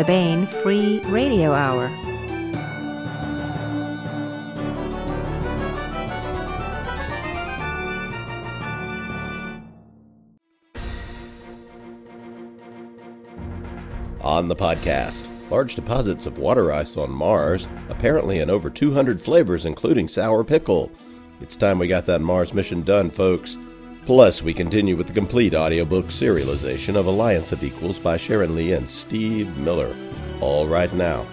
the Baen Free Radio Hour. On the podcast, large deposits of water ice on Mars, apparently in over 200 flavors, including sour pickle. It's time we got that Mars mission done, folks. Plus, we continue with the complete audiobook serialization of Alliance of Equals by Sharon Lee and Steve Miller. All right now.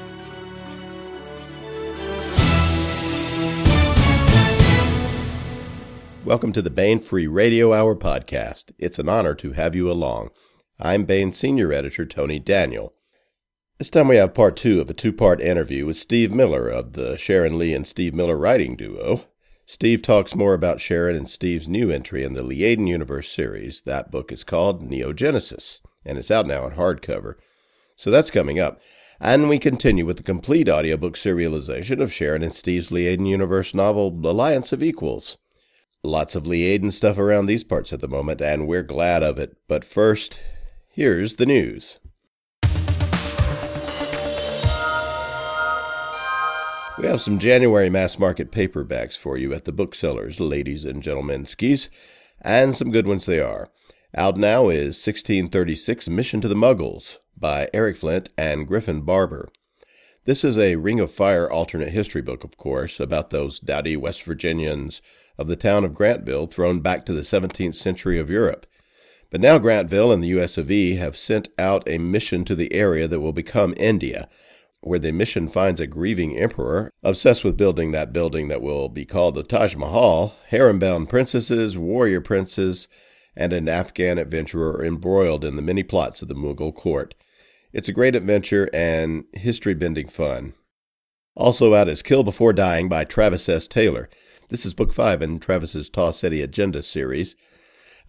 Welcome to the Baen Free Radio Hour podcast. It's an honor to have you along. I'm Baen Senior Editor Tony Daniel. This time we have part two of a two part interview with Steve Miller of the Sharon Lee and Steve Miller writing duo. Steve talks more about Sharon and Steve's new entry in the Liaden Universe series. That book is called Neogenesis, and it's out now on hardcover. So that's coming up. And we continue with the complete audiobook serialization of Sharon and Steve's Liaden Universe novel, Alliance of Equals. Lots of Liaden stuff around these parts at the moment, and we're glad of it. But first, here's the news. We have some January mass market paperbacks for you at the booksellers, ladies and gentlemen skis, and some good ones they are. Out now is 1636 Mission to the Mughals by Eric Flint and Griffin Barber. This is a Ring of Fire alternate history book, of course, about those doughty West Virginians of the town of Grantville thrown back to the 17th century of Europe. But now Grantville and the US of E have sent out a mission to the area that will become India where the mission finds a grieving emperor obsessed with building that building that will be called the Taj Mahal, harem bound princesses, warrior princes, and an Afghan adventurer embroiled in the many plots of the Mughal court. It's a great adventure and history bending fun. Also out is Kill Before Dying by Travis S. Taylor. This is book five in Travis's Tau Ceti Agenda series.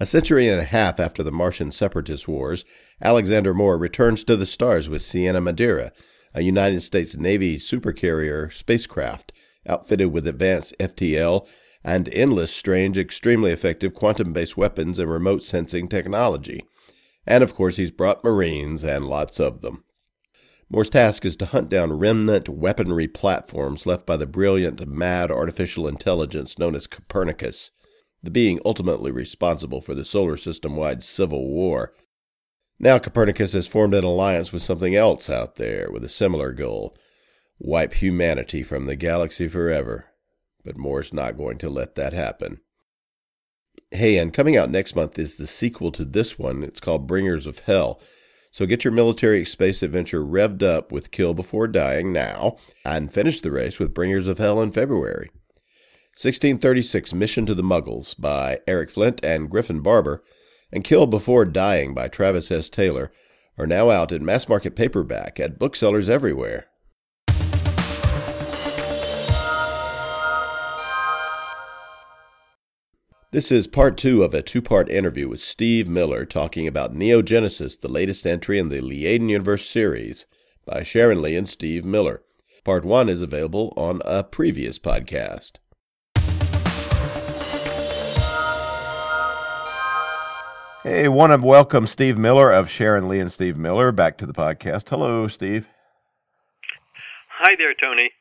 A century and a half after the Martian separatist wars, Alexander Moore returns to the stars with Sienna Madre a United States Navy supercarrier spacecraft outfitted with advanced FTL and endless, strange, extremely effective quantum based weapons and remote sensing technology. And of course, he's brought Marines and lots of them. Moore's task is to hunt down remnant weaponry platforms left by the brilliant, mad artificial intelligence known as Copernicus, the being ultimately responsible for the solar system wide civil war now Copernicus has formed an alliance with something else out there with a similar goal wipe humanity from the galaxy forever. But Moore's not going to let that happen. Hey, and coming out next month is the sequel to this one. It's called Bringers of Hell. So get your military space adventure revved up with Kill Before Dying now, and finish the race with Bringers of Hell in February. 1636 Mission to the Mughals by Eric Flint and Griffin Barber and Kill Before Dying by Travis S. Taylor are now out in mass market paperback at booksellers everywhere. This is part two of a two part interview with Steve Miller talking about Neogenesis, the latest entry in the Liaden Universe series by Sharon Lee and Steve Miller. Part one is available on a previous podcast. Hey, want to welcome Steve Miller of Sharon Lee and Steve Miller back to the podcast. Hello, Steve. Hi there, Tony.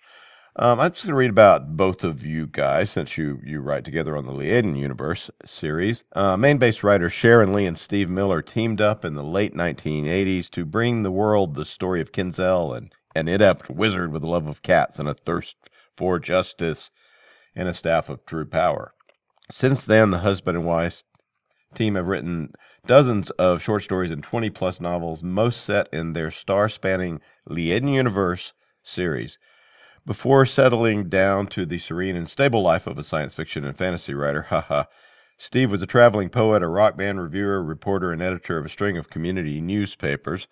Um, I'm just going to read about both of you guys since you, you write together on the Liaden Universe series. Uh, Maine based writers Sharon Lee and Steve Miller teamed up in the late 1980s to bring the world the story of Kinzel, and an inept wizard with a love of cats and a thirst for justice and a staff of true power. Since then, the husband and wife team have written dozens of short stories and 20 plus novels, most set in their star spanning Liaden Universe series. Before settling down to the serene and stable life of a science fiction and fantasy writer, haha, Steve was a traveling poet, a rock band reviewer, reporter, and editor of a string of community newspapers.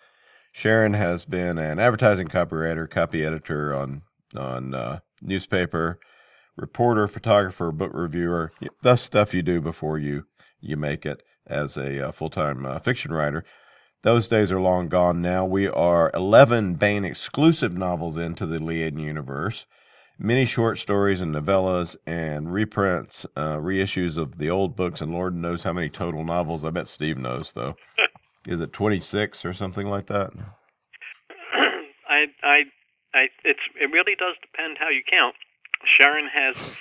Sharon has been an advertising copywriter, copy editor on on uh, newspaper, reporter, photographer, book reviewer, the stuff you do before you you make it as a uh, full time uh, fiction writer. Those days are long gone now. We are 11 Baen exclusive novels into the Liaden universe, many short stories and novellas, and reprints, uh, reissues of the old books, and Lord knows how many total novels. I bet Steve knows, though. Is it 26 or something like that? I, I, I, it's it really does depend how you count. Sharon has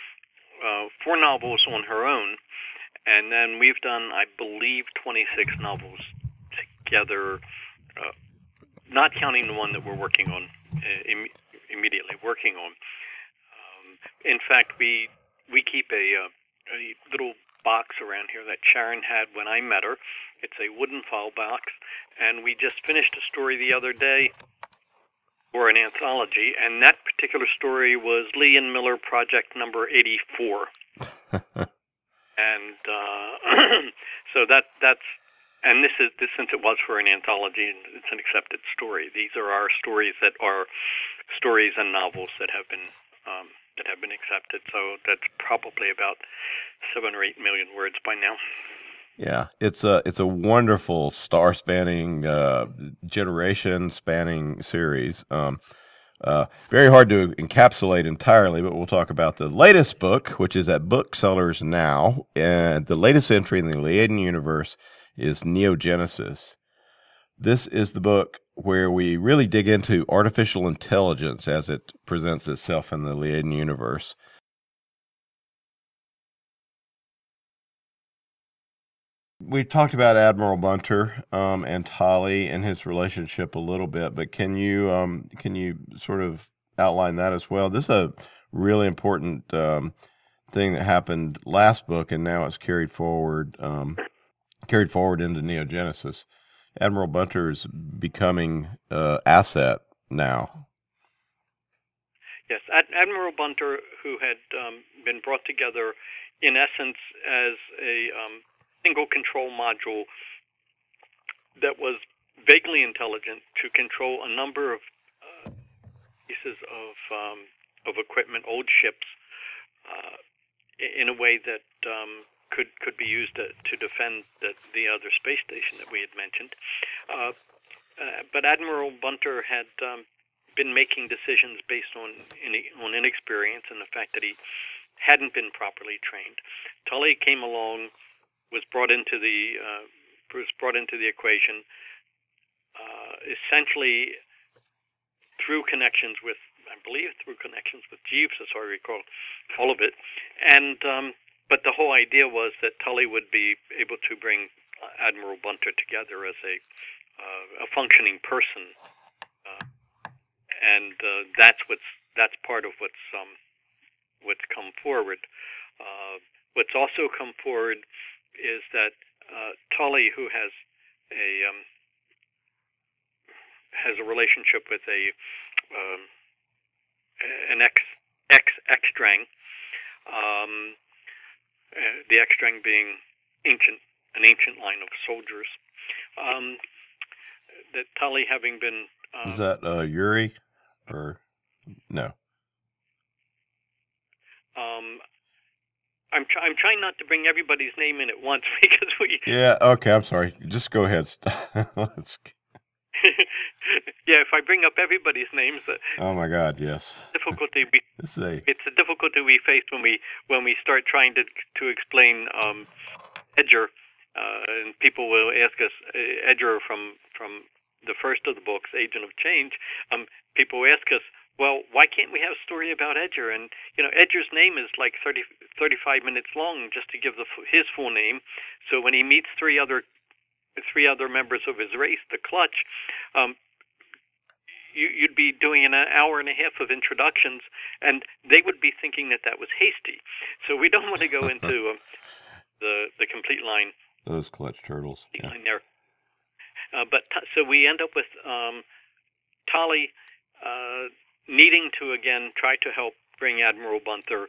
uh, four novels on her own, and then we've done, I believe, 26 novels together, uh, not counting the one that we're working on uh, Im- immediately working on. Um, in fact, we we keep a, uh, a little box around here that Sharon had when I met her. It's a wooden file box, and we just finished a story the other day for an anthology, and that particular story was Lee and Miller Project Number 84. and uh, so that that's and this is this since it was for an anthology it's an accepted story. These are our stories that are stories and novels that have been um, that have been accepted. So that's probably about seven or eight million words by now. Yeah it's a it's a wonderful star spanning uh, generation spanning series. Um, uh, very hard to encapsulate entirely, but we'll talk about the latest book, which is at Booksellers now. And the latest entry in the Liaden universe is Neogenesis. This is the book where we really dig into artificial intelligence as it presents itself in the Liaden universe. We talked about Admiral Bunter um, and Tolly and his relationship a little bit, but can you um, can you sort of outline that as well? This is a really important um, thing that happened last book, and now it's carried forward um, carried forward into Neogenesis. Admiral Bunter is becoming uh, asset now. Yes, Ad- Admiral Bunter, who had um, been brought together in essence as a um, single control module that was vaguely intelligent to control a number of uh, pieces of um, of equipment, old ships, uh, in a way that um, could could be used to, to defend the, the other space station that we had mentioned. Uh, uh but Admiral Bunter had um, been making decisions based on on inexperience and the fact that he hadn't been properly trained. Tolly came along was brought into the uh, was brought into the equation uh, essentially through connections with I believe through connections with Jeeves, as I recall, all of it. And um, but the whole idea was that Tolly would be able to bring Admiral Bunter together as a uh, a functioning person, uh, and uh, that's what's that's part of what's um, what's come forward. Uh, what's also come forward is that uh, Tolly, who has a um, has a relationship with a um, an ex ex Yxtrang, um, uh, the Yxtrang being ancient an ancient line of soldiers. Um, that Tolly, having been um, is that uh, Yuri or no? Um, I'm try- I'm trying not to bring everybody's name in at once because we. Yeah. Okay. I'm sorry. Just go ahead. yeah, if I bring up everybody's names, uh, oh my God, yes. Difficulty we it's a it's a difficulty we face when we when we start trying to to explain um, Edger, uh, and people will ask us uh, Edger from from the first of the books, Agent of Change. Um, people ask us, well, why can't we have a story about Edger? And you know, Edger's name is like 30, 35 minutes long, just to give the his full name. So when he meets three other three other members of his race, the Clutch, um, you, you'd be doing an hour and a half of introductions, and they would be thinking that that was hasty. So we don't want to go into um, the the complete line. Those Clutch turtles. Yeah. Line there. Uh, but t- so we end up with um, Tolly. Uh, needing to again try to help bring Admiral Bunter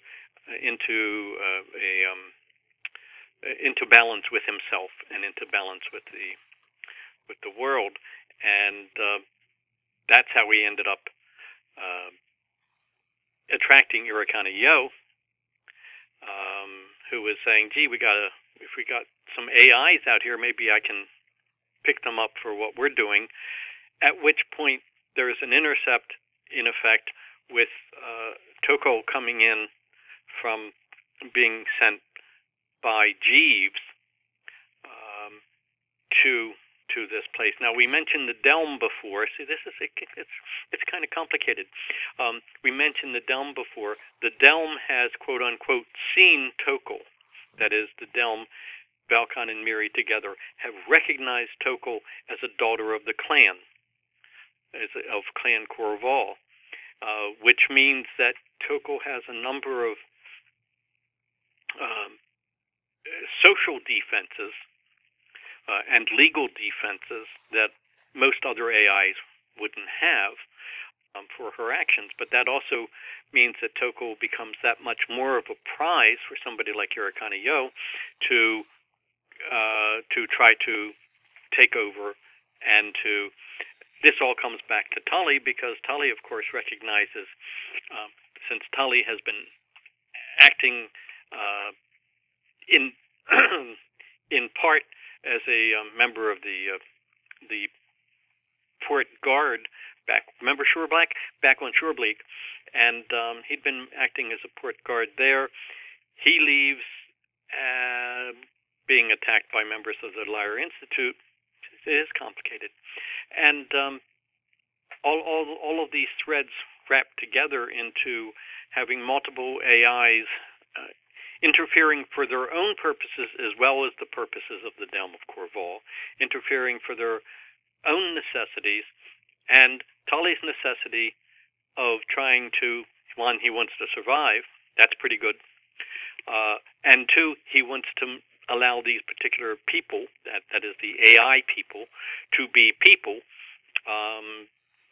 uh, into uh, a um, into balance with himself and into balance with the with the world, and uh, that's how we ended up uh, attracting Irukana Yo, um, who was saying, "Gee, we got to if we got some AIs out here, maybe I can pick them up for what we're doing." At which point there is an intercept in effect, with uh, Tocohl coming in from being sent by Jeeves um, to to this place. Now we mentioned the Delm before. See, this is it's it's kind of complicated. Um, we mentioned the Delm before. The Delm has quote unquote seen Tocohl. That is, the Delm, Val Con and Miri together have recognized Tocohl as a daughter of the clan, of Clan Korval, uh, which means that Tocohl has a number of um, social defenses uh, and legal defenses that most other AIs wouldn't have um, for her actions. But that also means that Tocohl becomes that much more of a prize for somebody like Irukani Yo to uh, to try to take over and to. This all comes back to Tolly because Tolly, of course, recognizes um, since Tolly has been acting uh, in in part as a um, member of the uh, the port guard back. Remember Surebleak back on Surebleak, and um, he'd been acting as a port guard there. He leaves, uh, being attacked by members of the Lyre Institute. It is complicated, and um, all all all of these threads wrap together into having multiple AIs uh, interfering for their own purposes as well as the purposes of the Delm of Korval, interfering for their own necessities, and Tolly's necessity of trying to, one, he wants to survive, that's pretty good, uh, and two, he wants to allow these particular people, that, that is the AI people, to be people. Um,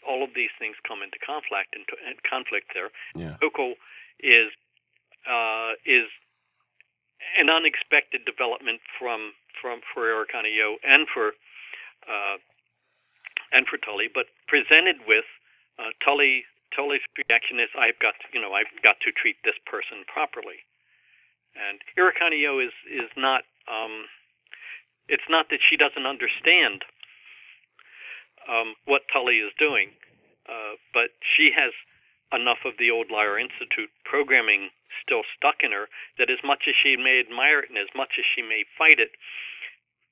all of these things come into conflict and conflict there. Yeah. Is uh, is an unexpected development from from for Irukani Yo and for uh, and for Tolly, but presented with uh, Tolly Tolly's reaction is I've got to, you know I've got to treat this person properly, and Irukani is is not um, it's not that she doesn't understand um, what Tolly is doing, uh, but she has enough of the old Lyre Institute programming still stuck in her that as much as she may admire it and as much as she may fight it,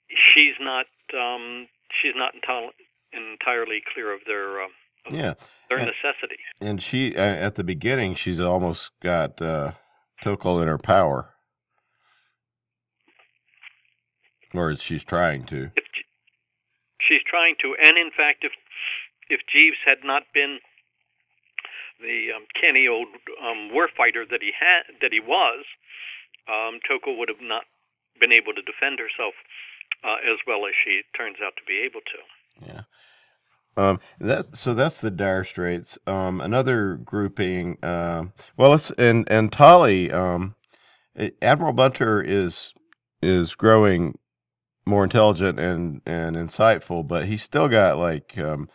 she's not um, she's not entirely entirely clear of their uh, of Yeah. their And- necessity. And she, uh, at the beginning, she's almost got uh, Tocohl in her power. Or she's trying to. If she's trying to, and in fact, if if Jeeves had not been the um, canny old um, warfighter that he had that he was, um, Tocohl would have not been able to defend herself uh, as well as she turns out to be able to. Yeah. Um, that's so. That's the Dire Straits. Um, another grouping. Um, well, let's and and Tolly. Um, Admiral Bunter is is growing more intelligent and and insightful, but he's still got like um,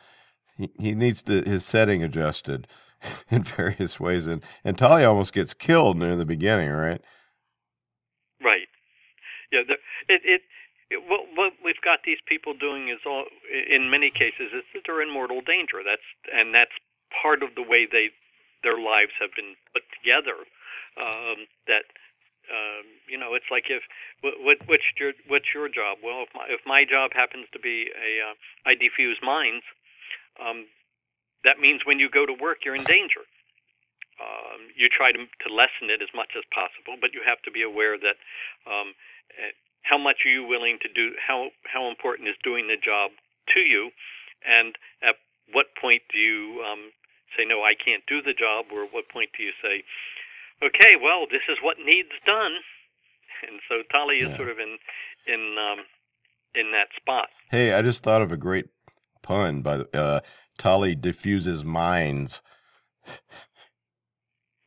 he he needs to his setting adjusted in various ways, and and Tolly almost gets killed near the beginning, right? Right. Yeah. It it. What, what we've got these people doing is all, in many cases, is that they're in mortal danger. That's and that's part of the way they their lives have been put together. Um, that um, you know, it's like if what, what what's your what's your job? Well, if my if my job happens to be a uh, I defuse mines, um, that means when you go to work, you're in danger. Um, you try to to lessen it as much as possible, but you have to be aware that um, eh, how much are you willing to do? How how important is doing the job to you, and at what point do you um, say no, I can't do the job, or at what point do you say, okay, well, this is what needs done, and so Tolly is sort of in in um, in that spot. Hey, I just thought of a great pun by the uh, Tolly diffuses minds.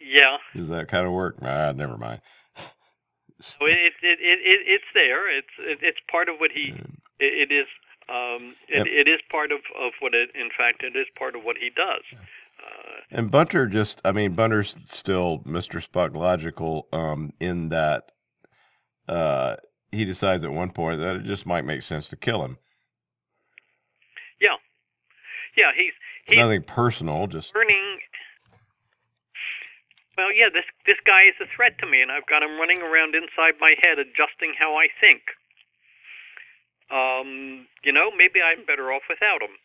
Yeah, Does that kind of work? Ah, never mind. So it it, it, it it's there. It's it, it's part of what he it, it is. Um, it, Yep. it is part of, of what it. In fact, it is part of what he does. Uh, And Bunter just, I mean, Bunter's still Mr. Spock logical um, in that uh, he decides at one point that it just might make sense to kill him. yeah, yeah. He's he's Nothing personal, just learning. Well, yeah, this this guy is a threat to me, and I've got him running around inside my head, adjusting how I think. um, you know, maybe I'm better off without him.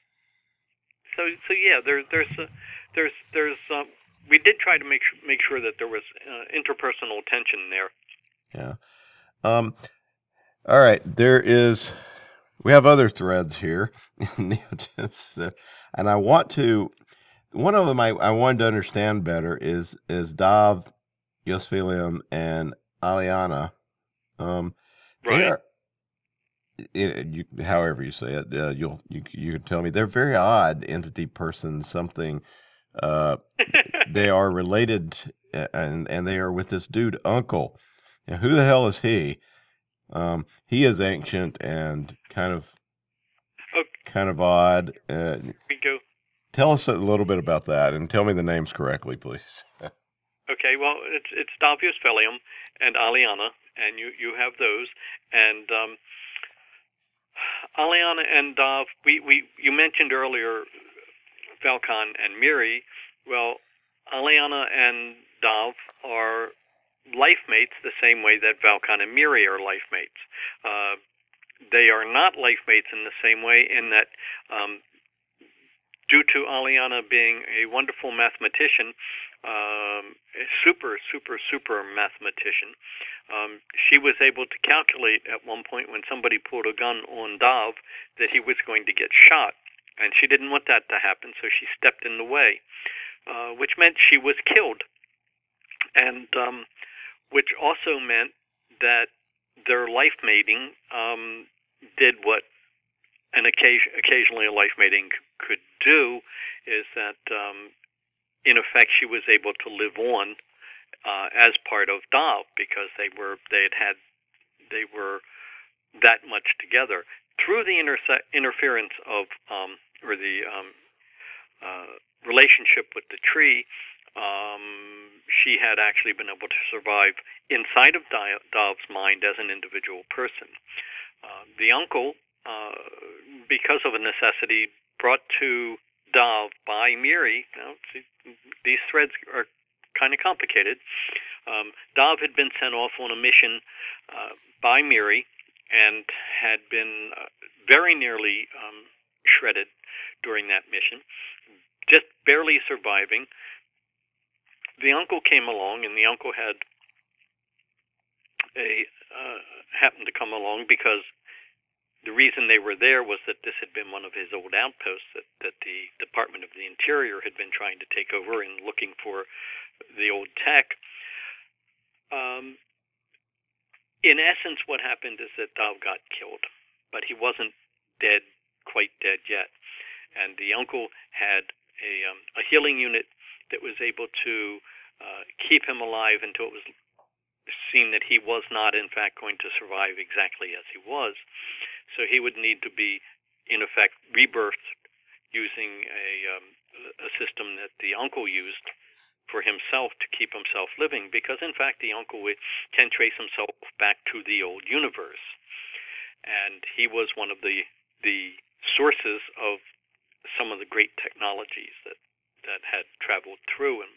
So, so yeah, there, there's, there's, there's, um, we did try to make make sure that there was uh, interpersonal tension there. Yeah. Um. All right. There is. We have other threads here, and I want to. One of them I, I wanted to understand better is is Daav, yos'Phelium, and Aelliana. Um, right. They are, you, however you say it, uh, you'll you you can tell me they're very odd entity persons. Something uh, they are related, and and they are with this dude Uncle. Now, who the hell is he? Um, he is ancient and kind of okay. kind of odd. Uh, we go. Tell us a little bit about that, and tell me the names correctly, please. okay, well, it's it's Daav yos'Phelium and Aelliana, and you you have those, and um, Aelliana and Daav. We we you mentioned earlier Val Con and Miri. Well, Aelliana and Daav are life mates the same way that Val Con and Miri are life mates. Uh, they are not life mates in the same way in that um, due to Aelliana being a wonderful mathematician, um, a super, super, super mathematician, um, she was able to calculate at one point when somebody pulled a gun on Daav that he was going to get shot. And she didn't want that to happen, so she stepped in the way, uh, which meant she was killed, and um, which also meant that their life mating um, did what an occasion, occasionally a life mating could do, is that um, in effect she was able to live on uh, as part of Daav because they were they had had they were that much together through the interse- interference of um, or the um, uh, relationship with the tree, um, she had actually been able to survive inside of Daav's mind as an individual person. Uh, the uncle, uh, because of a necessity brought to Daav by Miri, now, see, these threads are kind of complicated. Um, Daav had been sent off on a mission uh, by Miri and had been uh, very nearly um, shredded during that mission, just barely surviving. The uncle came along, and the uncle had a uh, happened to come along because the reason they were there was that this had been one of his old outposts that, that the Department of the Interior had been trying to take over and looking for the old tech. Um, in essence, what happened is that Daav got killed, but he wasn't dead, quite dead yet and the uncle had a um, a healing unit that was able to uh, keep him alive until it was seen that he was not in fact going to survive exactly as he was. So he would need to be in effect rebirthed using a um, a system that the uncle used for himself to keep himself living because in fact the uncle can trace himself back to the old universe and he was one of the the sources of some of the great technologies that that had traveled through him.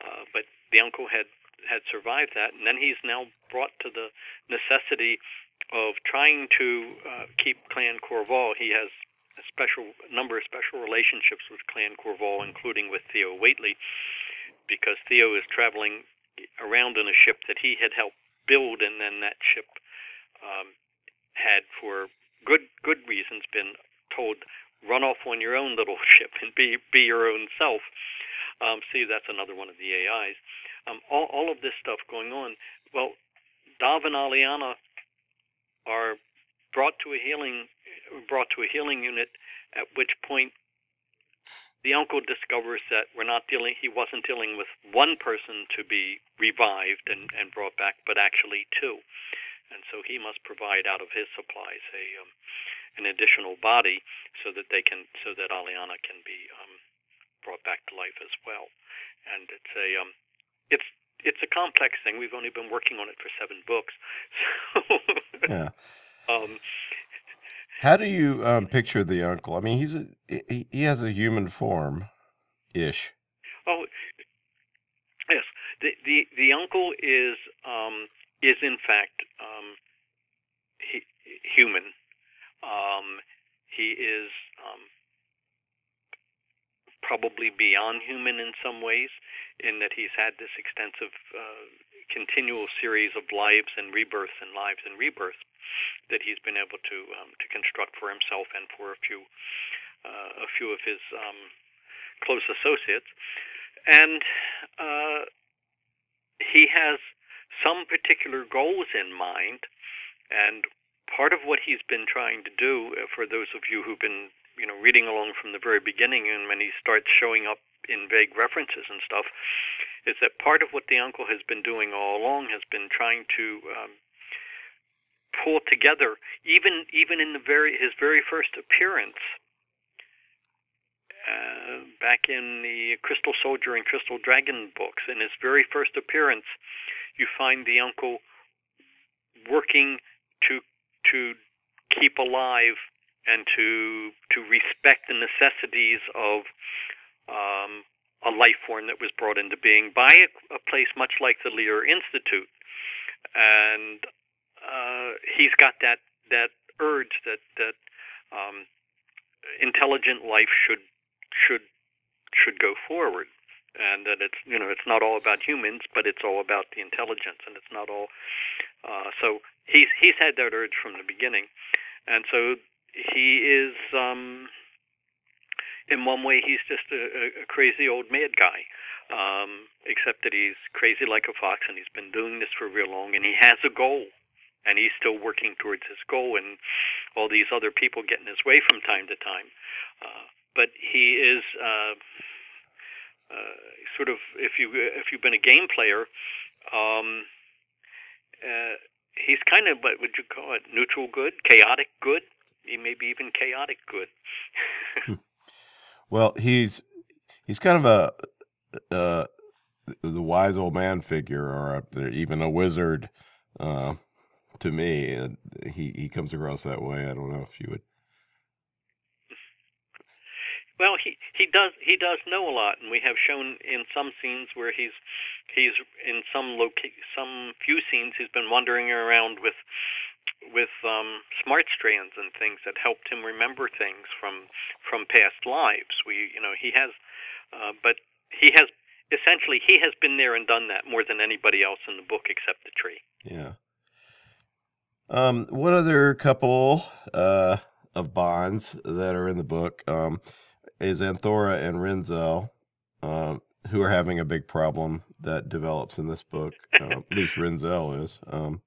Uh, but the uncle had had survived that, and then he's now brought to the necessity of trying to uh, keep Clan Korval. He has a special number of special relationships with Clan Korval, including with Theo Waitley, because Theo is traveling around in a ship that he had helped build, and then that ship um, had, for good good reasons, been told run off on your own little ship and be be your own self. Um, see, that's another one of the AIs. Um, all, all of this stuff going on. Well, Daav and Aelliana are brought to a healing brought to a healing unit, at which point the uncle discovers that we're not dealing he wasn't dealing with one person to be revived and, and brought back, but actually two. And so he must provide out of his supplies a um, an additional body so that they can so that Aelliana can be um, brought back to life as well. And it's a um, it's it's a complex thing. We've only been working on it for seven books. So yeah. Um, How do you um, picture the uncle? I mean, he's a, he, he has a human form, ish. Oh, yes. The the the uncle is um, is in fact um, he, human he is um, probably beyond human in some ways, in that he's had this extensive, uh, continual series of lives and rebirths and lives and rebirths that he's been able to um, to construct for himself and for a few uh, a few of his um, close associates, and uh, he has some particular goals in mind, and part of what he's been trying to do, uh, for those of you who've been you know reading along from the very beginning, and when he starts showing up in vague references and stuff, is that part of what the uncle has been doing all along has been trying to um, pull together, even even in the very his very first appearance. Uh, back in the Crystal Soldier and Crystal Dragon books, in his very first appearance, you find the uncle working to to keep alive and to to respect the necessities of um, a life form that was brought into being by a, a place much like the Lyre Institute, and uh, he's got that that urge that that um, intelligent life should should should go forward and that it's you know it's not all about humans, but it's all about the intelligence, and it's not all. Uh, so he's he's had that urge from the beginning, and so he is. Um, in one way, he's just a, a crazy old mad guy, um, except that he's crazy like a fox, and he's been doing this for real long, and he has a goal, and he's still working towards his goal, and all these other people get in his way from time to time. Uh, but he is. Uh, uh, sort of if you if you've been a game player, um, uh, he's kind of what would you call it? Neutral good, chaotic good, he may be even chaotic good. well, he's he's kind of a uh, the wise old man figure, or a, even a wizard. Uh, to me, he he comes across that way. I don't know if you would well, he he does he does know a lot, and we have shown in some scenes where he's he's in some loca- some few scenes he's been wandering around with with um, smart strands and things that helped him remember things from from past lives. We you know he has, uh, but he has essentially he has been there and done that more than anybody else in the book except the tree. Yeah. Um, what other couple uh, of bonds that are in the book? Um, is Anthora and Ren Zel, uh, who are having a big problem that develops in this book. Uh, at least Ren Zel is. Um,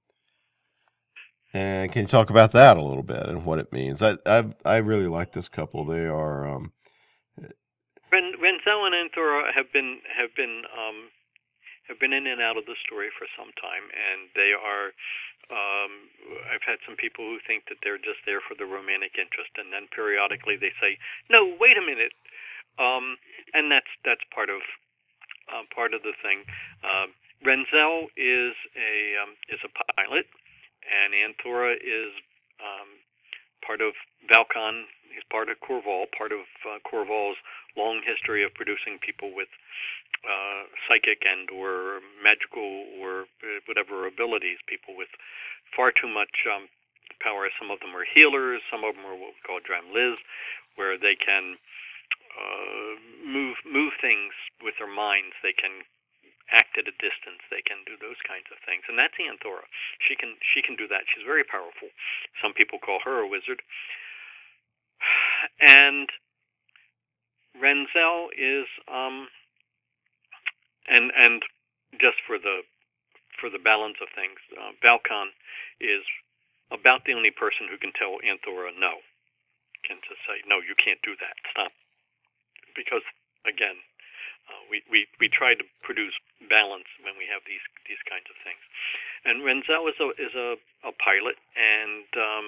and can you talk about that a little bit and what it means? I i I really like this couple. They are. Um, Ren, Renzel and Anthora have been have been um, have been in and out of the story for some time, and they are um, I've had some people who think that they're just there for the romantic interest, and then periodically they say, "No, wait a minute," um, and that's that's part of uh, part of the thing. Uh, Ren Zel is a um, is a pilot, and Anthora is um, part of Val Con. He's part of Korval, part of uh, Korval's long history of producing people with uh, psychic and or magical or uh, whatever abilities. People with far too much um, power. Some of them are healers. Some of them are what we call dramliz, where they can uh, move move things with their minds. They can act at a distance. They can do those kinds of things, and that's Anthora. She can she can do that. She's very powerful. Some people call her a wizard. And Ren Zel is um, and and just for the for the balance of things, uh, Val Con is about the only person who can tell Anthora no, can just say no, you can't do that, stop, because again, uh, we, we we try to produce balance when we have these these kinds of things. And Ren Zel is a is a, a pilot, and um,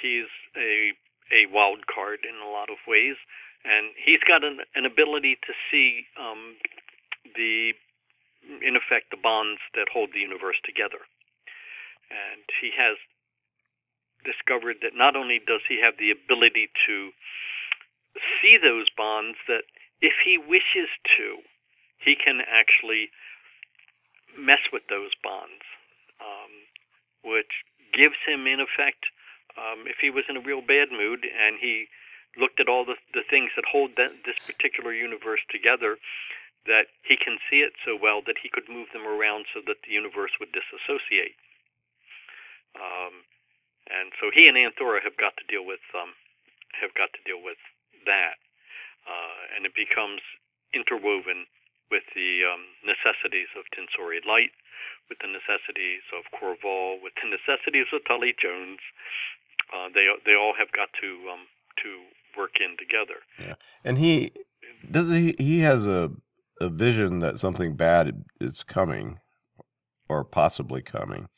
he's a a wild card in a lot of ways, and he's got an, an ability to see um, the, in effect, the bonds that hold the universe together. And he has discovered that not only does he have the ability to see those bonds, that if he wishes to, he can actually mess with those bonds, um, which gives him, in effect, um, if he was in a real bad mood and he looked at all the the things that hold that, this particular universe together, that he can see it so well that he could move them around so that the universe would disassociate. Um, and so he and Anthora have got to deal with um, have got to deal with that, uh, and it becomes interwoven with the um, necessities of Tinsori light, with the necessities of Korval, with the necessities of Tolly Jones. Uh, they they all have got to um, to work in together. Yeah, and he does he he has a a vision that something bad is coming, or possibly coming.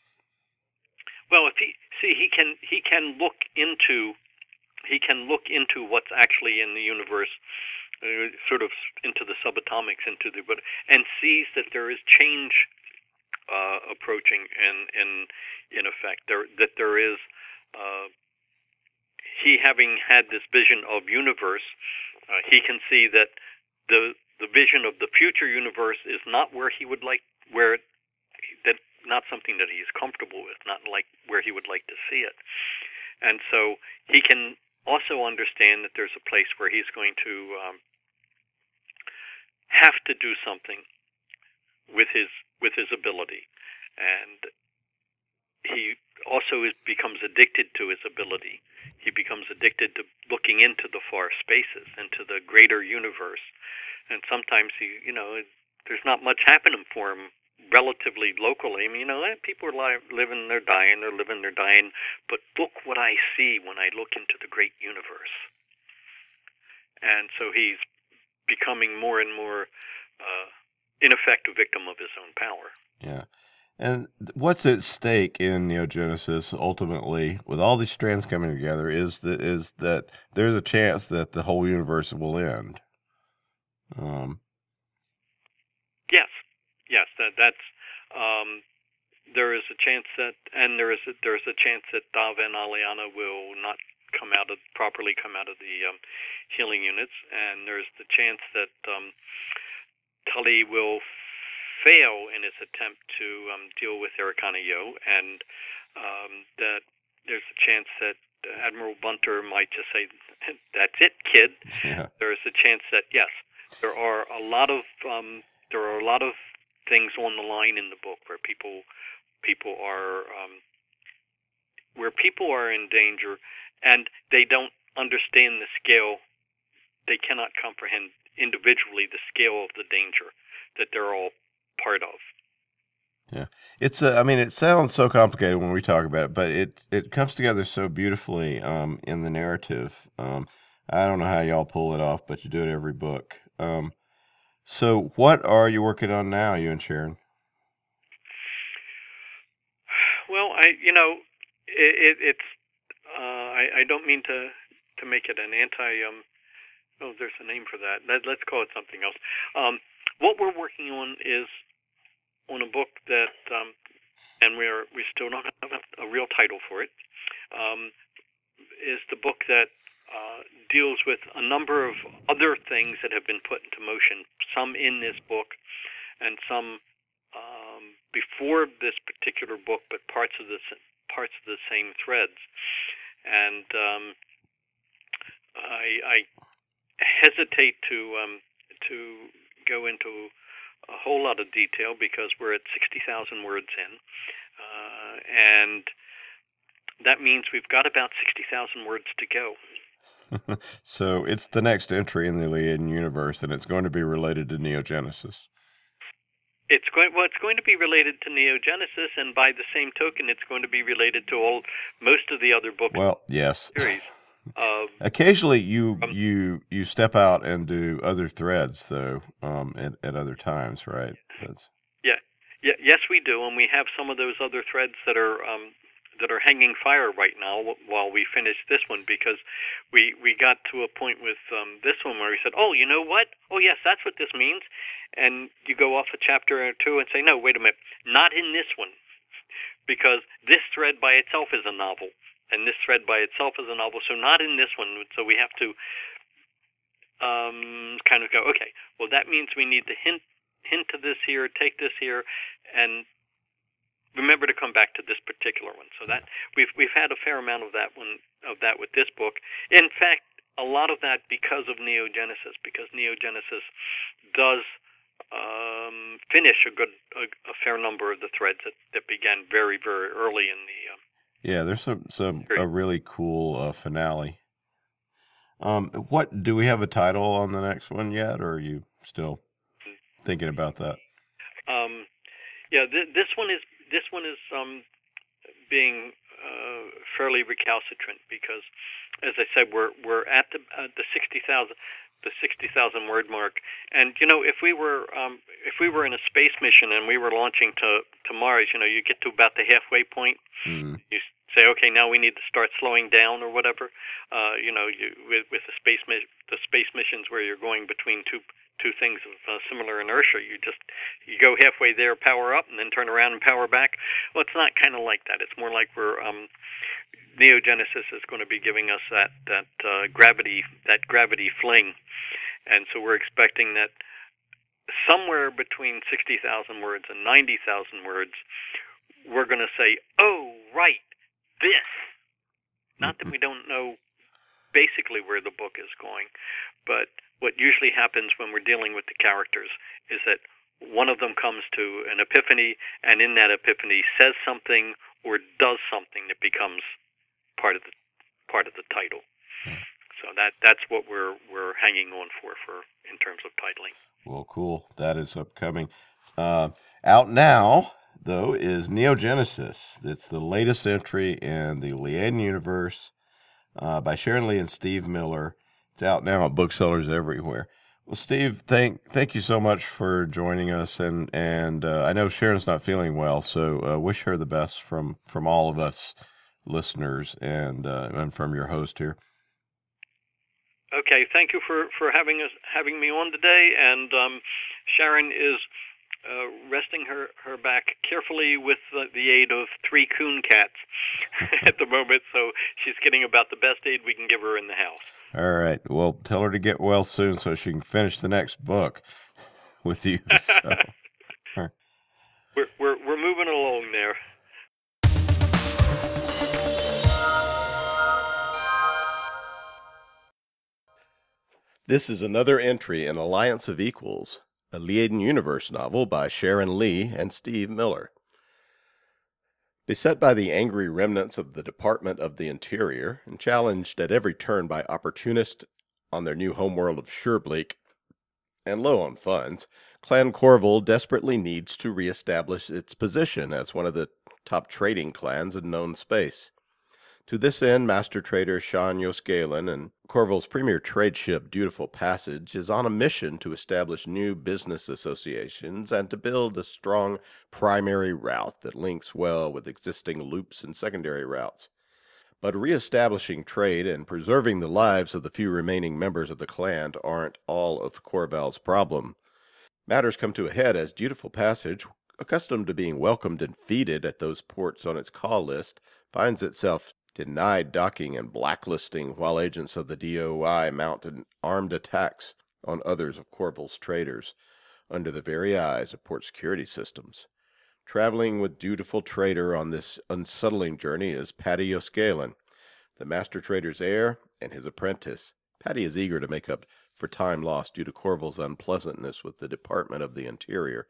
Well, if he see, he can he can look into he can look into what's actually in the universe, uh, sort of into the subatomics, into the but and sees that there is change uh, approaching in in in effect. There that there is. Uh, he having had this vision of universe, uh, he can see that the the vision of the future universe is not where he would like where that not something that he is comfortable with, not like where he would like to see it. And so he can also understand that there's a place where he's going to um, have to do something with his with his ability, and he also is, becomes addicted to his ability. He becomes addicted to looking into the far spaces, into the greater universe, and sometimes he, you know, there's not much happening for him relatively locally. I mean, you know, people are li- living, they're dying, they're living, they're dying. But look what I see when I look into the great universe. And so he's becoming more and more, uh, in effect, a victim of his own power. Yeah. And what's at stake in neogenesis ultimately, with all these strands coming together, is that is that there's a chance that the whole universe will end. Um, yes, yes, that that's um, there is a chance that, and there is a, there is a chance that Dava and Aelliana will not come out of properly come out of the um, healing units, and there's the chance that um, Tolly will fail in his attempt to um, deal with Ericana Yo, and um, that there's a chance that Admiral Bunter might just say, "That's it, kid." Yeah. There is a chance that yes, there are a lot of um, there are a lot of things on the line in the book where people people are um, where people are in danger and they don't understand the scale. They cannot comprehend individually the scale of the danger that they're all part of. Yeah, it's a. I mean, it sounds so complicated when we talk about it, but it it comes together so beautifully um, in the narrative. Um, I don't know how y'all pull it off, but you do it every book. Um, so, what are you working on now, you and Sharon? Well, I, you know, it, it, it's. Uh, I, I don't mean to to make it an anti. Um, oh, there's a name for that. Let, let's call it something else. Um, what we're working on is on a book that, um, and we're we still don't have a, a real title for it. Um, is the book that uh, deals with a number of other things that have been put into motion, some in this book and some um, before this particular book, but parts of the parts of the same threads. And um, I, I hesitate to um, to go into a whole lot of detail because we're at 60,000 words in, uh, and that means we've got about 60,000 words to go. so it's the next entry in the Liaden universe, and it's going to be related to Neogenesis. It's going well. It's going to be related to Neogenesis, and by the same token, it's going to be related to all most of the other books. Well, yes. Series. Occasionally, you um, you you step out and do other threads, though, um, at, at other times, right? That's... Yeah, yeah, yes, we do, and we have some of those other threads that are um, that are hanging fire right now while we finish this one because we we got to a point with um, this one where we said, oh, you know what? Oh, yes, that's what this means. And you go off a chapter or two and say, no, wait a minute, not in this one, because this thread by itself is a novel, and this thread by itself is a novel, so not in this one. So we have to um, kind of go, okay, well, that means we need to hint hint to this here, take this here, and remember to come back to this particular one. So that we've we've had a fair amount of that one of that with this book. In fact, a lot of that because of Neogenesis, because Neogenesis does um, finish a good a, a, fair number of the threads that, that began very very early in the. Um, yeah, there's some some a really cool uh, finale. Um, what do we have a title on the next one yet, or are you still thinking about that? Um, yeah, th- this one is this one is um, being uh, fairly recalcitrant because, as I said, we're we're at the uh, the sixty thousand the sixty thousand word mark, and you know if we were um, if we were in a space mission and we were launching to to Mars, you know, you get to about the halfway point, mm. you say, okay, now we need to start slowing down or whatever. Uh, you know, you, with with the space mi- the space missions where you're going between two two things of uh, similar inertia. You just you go halfway there, power up, and then turn around and power back. Well, it's not kind of like that. It's more like we're um, Neogenesis is going to be giving us that that uh, gravity that gravity fling, and so we're expecting that somewhere between sixty thousand words and ninety thousand words, we're going to say, "Oh, right, this." Not that we don't know basically where the book is going, but what usually happens when we're dealing with the characters is that one of them comes to an epiphany, and in that epiphany says something or does something that becomes part of the part of the title. Hmm. So that that's what we're we're hanging on for for in terms of titling. Well, cool. That is upcoming. Uh, out now, though, is Neogenesis. It's the latest entry in the Liaden universe uh, by Sharon Lee and Steve Miller. It's out now at booksellers everywhere. Well, Steve, thank thank you so much for joining us, and and uh, I know Sharon's not feeling well, so uh, wish her the best from from all of us listeners and uh, and from your host here. Okay, thank you for for having us having me on today, and um, Sharon is uh, resting her, her back carefully with the, the aid of three coon cats at the moment, so she's getting about the best aid we can give her in the house. All right. Well, tell her to get well soon so she can finish the next book with you. So. we're, we're, we're moving along there. This is another entry in Alliance of Equals, a Liaden Universe novel by Sharon Lee and Steve Miller. Beset by the angry remnants of the Department of the Interior, and challenged at every turn by opportunists on their new homeworld of Surebleak, and low on funds, Clan Korval desperately needs to reestablish its position as one of the top trading clans in known space. To this end, master trader Shan yos'Galan and Korval's premier trade ship Dutiful Passage is on a mission to establish new business associations and to build a strong primary route that links well with existing loops and secondary routes. But reestablishing trade and preserving the lives of the few remaining members of the clan aren't all of Korval's problem. Matters come to a head as Dutiful Passage, accustomed to being welcomed and feted at those ports on its call list, finds itself denied docking and blacklisting while agents of the DOI mounted armed attacks on others of Korval's traders under the very eyes of port security systems. Traveling with dutiful trader on this unsettling journey is Padi yos'Galan, the master trader's heir and his apprentice. Padi is eager to make up for time lost due to Korval's unpleasantness with the Department of the Interior,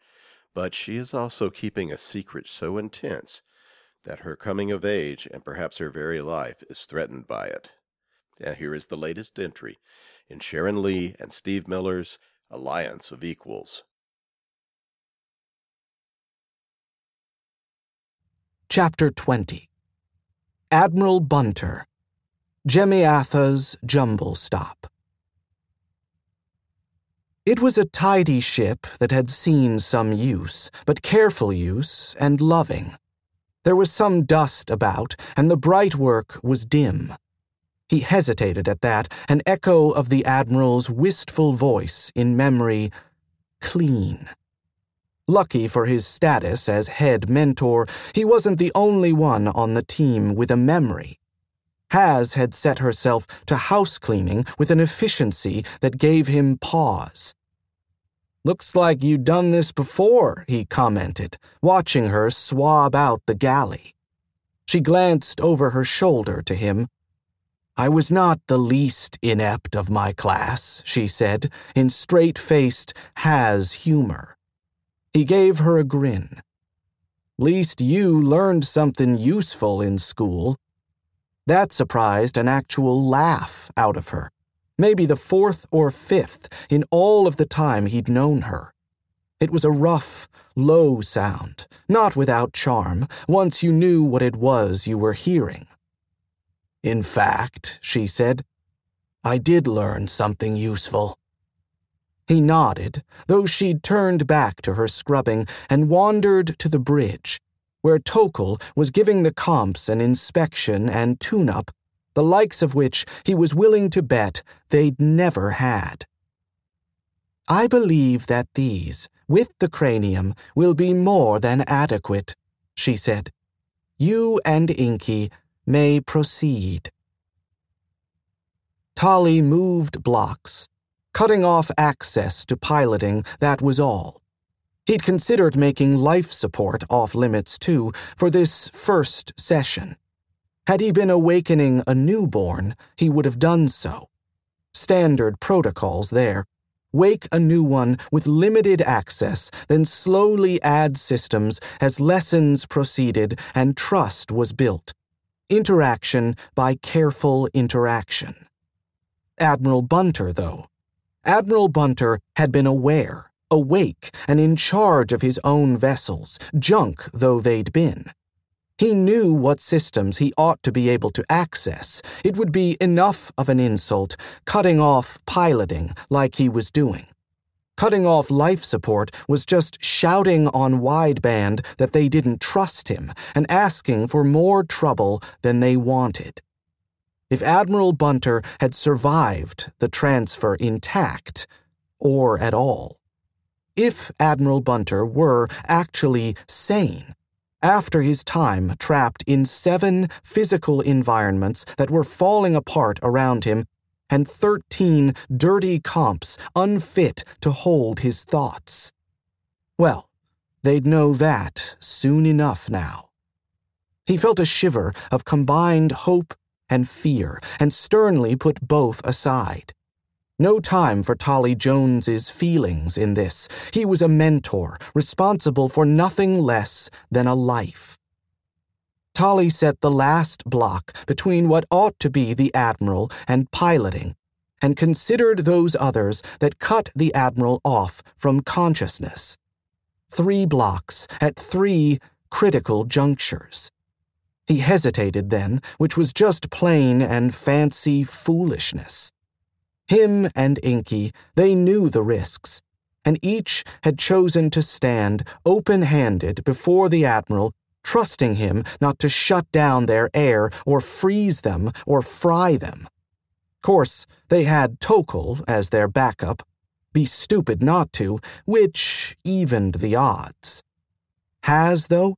but she is also keeping a secret so intense that her coming of age and perhaps her very life is threatened by it. And here is the latest entry in Sharon Lee and Steve Miller's Alliance of Equals. Chapter 20 Admiral Bunter Jemiatha's Jumble Stop It was a tidy ship that had seen some use, but careful use and loving. There was some dust about, and the bright work was dim. He hesitated at that, an echo of the Admiral's wistful voice in memory clean. Lucky for his status as head mentor, he wasn't the only one on the team with a memory. Haz had set herself to house cleaning with an efficiency that gave him pause. Looks like you'd done this before, he commented, watching her swab out the galley. She glanced over her shoulder to him. I was not the least inept of my class, she said, in straight faced Haz humor. He gave her a grin. Least you learned something useful in school. That surprised an actual laugh out of her maybe the fourth or fifth in all of the time he'd known her. It was a rough, low sound, not without charm, once you knew what it was you were hearing. In fact, she said, I did learn something useful. He nodded, though she'd turned back to her scrubbing and wandered to the bridge, where Tocohl was giving the comps an inspection and tune up the likes of which he was willing to bet they'd never had. I believe that these, with the cranium, will be more than adequate, she said. You and Inky may proceed. Tolly moved blocks, cutting off access to piloting, that was all. He'd considered making life support off limits too for this first session. Had he been awakening a newborn, he would have done so. Standard protocols there. Wake a new one with limited access, then slowly add systems as lessons proceeded and trust was built. Interaction by careful interaction. Admiral Bunter, though. Admiral Bunter had been aware, awake, and in charge of his own vessels, junk though they'd been. He knew what systems he ought to be able to access. It would be enough of an insult cutting off piloting like he was doing. Cutting off life support was just shouting on wideband that they didn't trust him and asking for more trouble than they wanted. If Admiral Bunter had survived the transfer intact, or at all, if Admiral Bunter were actually sane, after his time trapped in seven physical environments that were falling apart around him, and 13 dirty comps unfit to hold his thoughts. Well, they'd know that soon enough now. He felt a shiver of combined hope and fear, and sternly put both aside. No time for Tolly Jones's feelings in this. He was a mentor, responsible for nothing less than a life. Tolly set the last block between what ought to be the Admiral and piloting, and considered those others that cut the Admiral off from consciousness. Three blocks at three critical junctures. He hesitated then, which was just plain and fancy foolishness. Him and Inky, they knew the risks, and each had chosen to stand open handed before the Admiral, trusting him not to shut down their air or freeze them or fry them. Course, they had Tocohl as their backup. Be stupid not to, which evened the odds. Haz, though?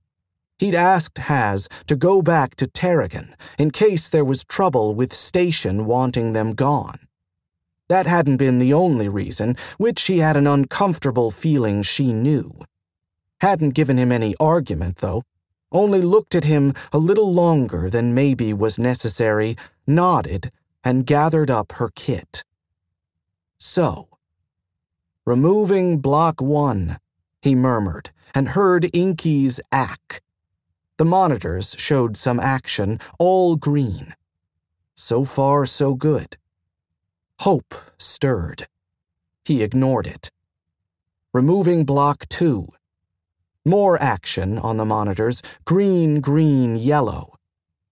He'd asked Haz to go back to Terrigen in case there was trouble with Station wanting them gone. That hadn't been the only reason, which he had an uncomfortable feeling she knew. Hadn't given him any argument, though, only looked at him a little longer than maybe was necessary, nodded, and gathered up her kit. So, removing block one, he murmured, and heard Inky's ack. The monitors showed some action, all green. So far, so good. Hope stirred. He ignored it. Removing block two. More action on the monitors green, green, yellow.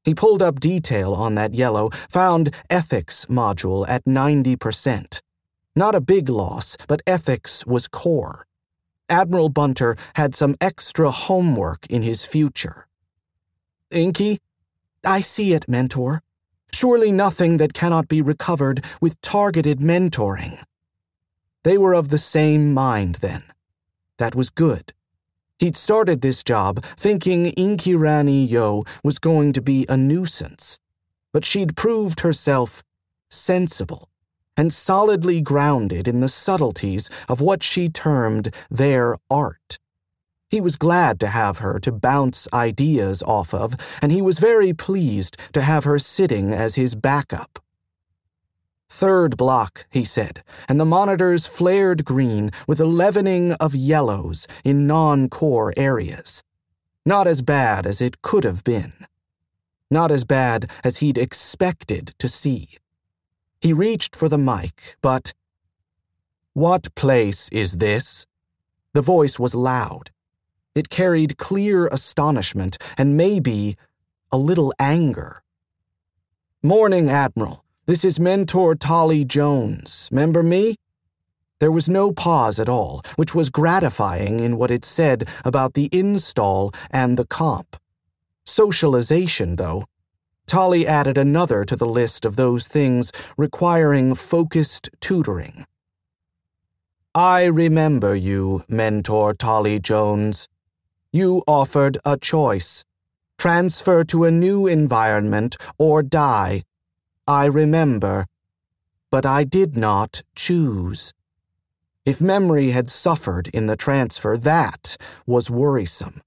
He pulled up detail on that yellow, found ethics module at 90%. Not a big loss, but ethics was core. Admiral Bunter had some extra homework in his future. Inky? I see it, Mentor. Surely nothing that cannot be recovered with targeted mentoring. They were of the same mind then. That was good. He'd started this job thinking Inkirani Yo was going to be a nuisance, but she'd proved herself sensible and solidly grounded in the subtleties of what she termed their art. He was glad to have her to bounce ideas off of, and he was very pleased to have her sitting as his backup. Third block, he said, and the monitors flared green with a leavening of yellows in non core areas. Not as bad as it could have been. Not as bad as he'd expected to see. He reached for the mic, but. What place is this? The voice was loud. It carried clear astonishment and maybe a little anger. Morning, Admiral. This is Mentor Tolly Jones. Remember me? There was no pause at all, which was gratifying in what it said about the install and the comp. Socialization, though, Tolly added another to the list of those things requiring focused tutoring. I remember you, Mentor Tolly Jones. You offered a choice transfer to a new environment or die. I remember. But I did not choose. If memory had suffered in the transfer, that was worrisome,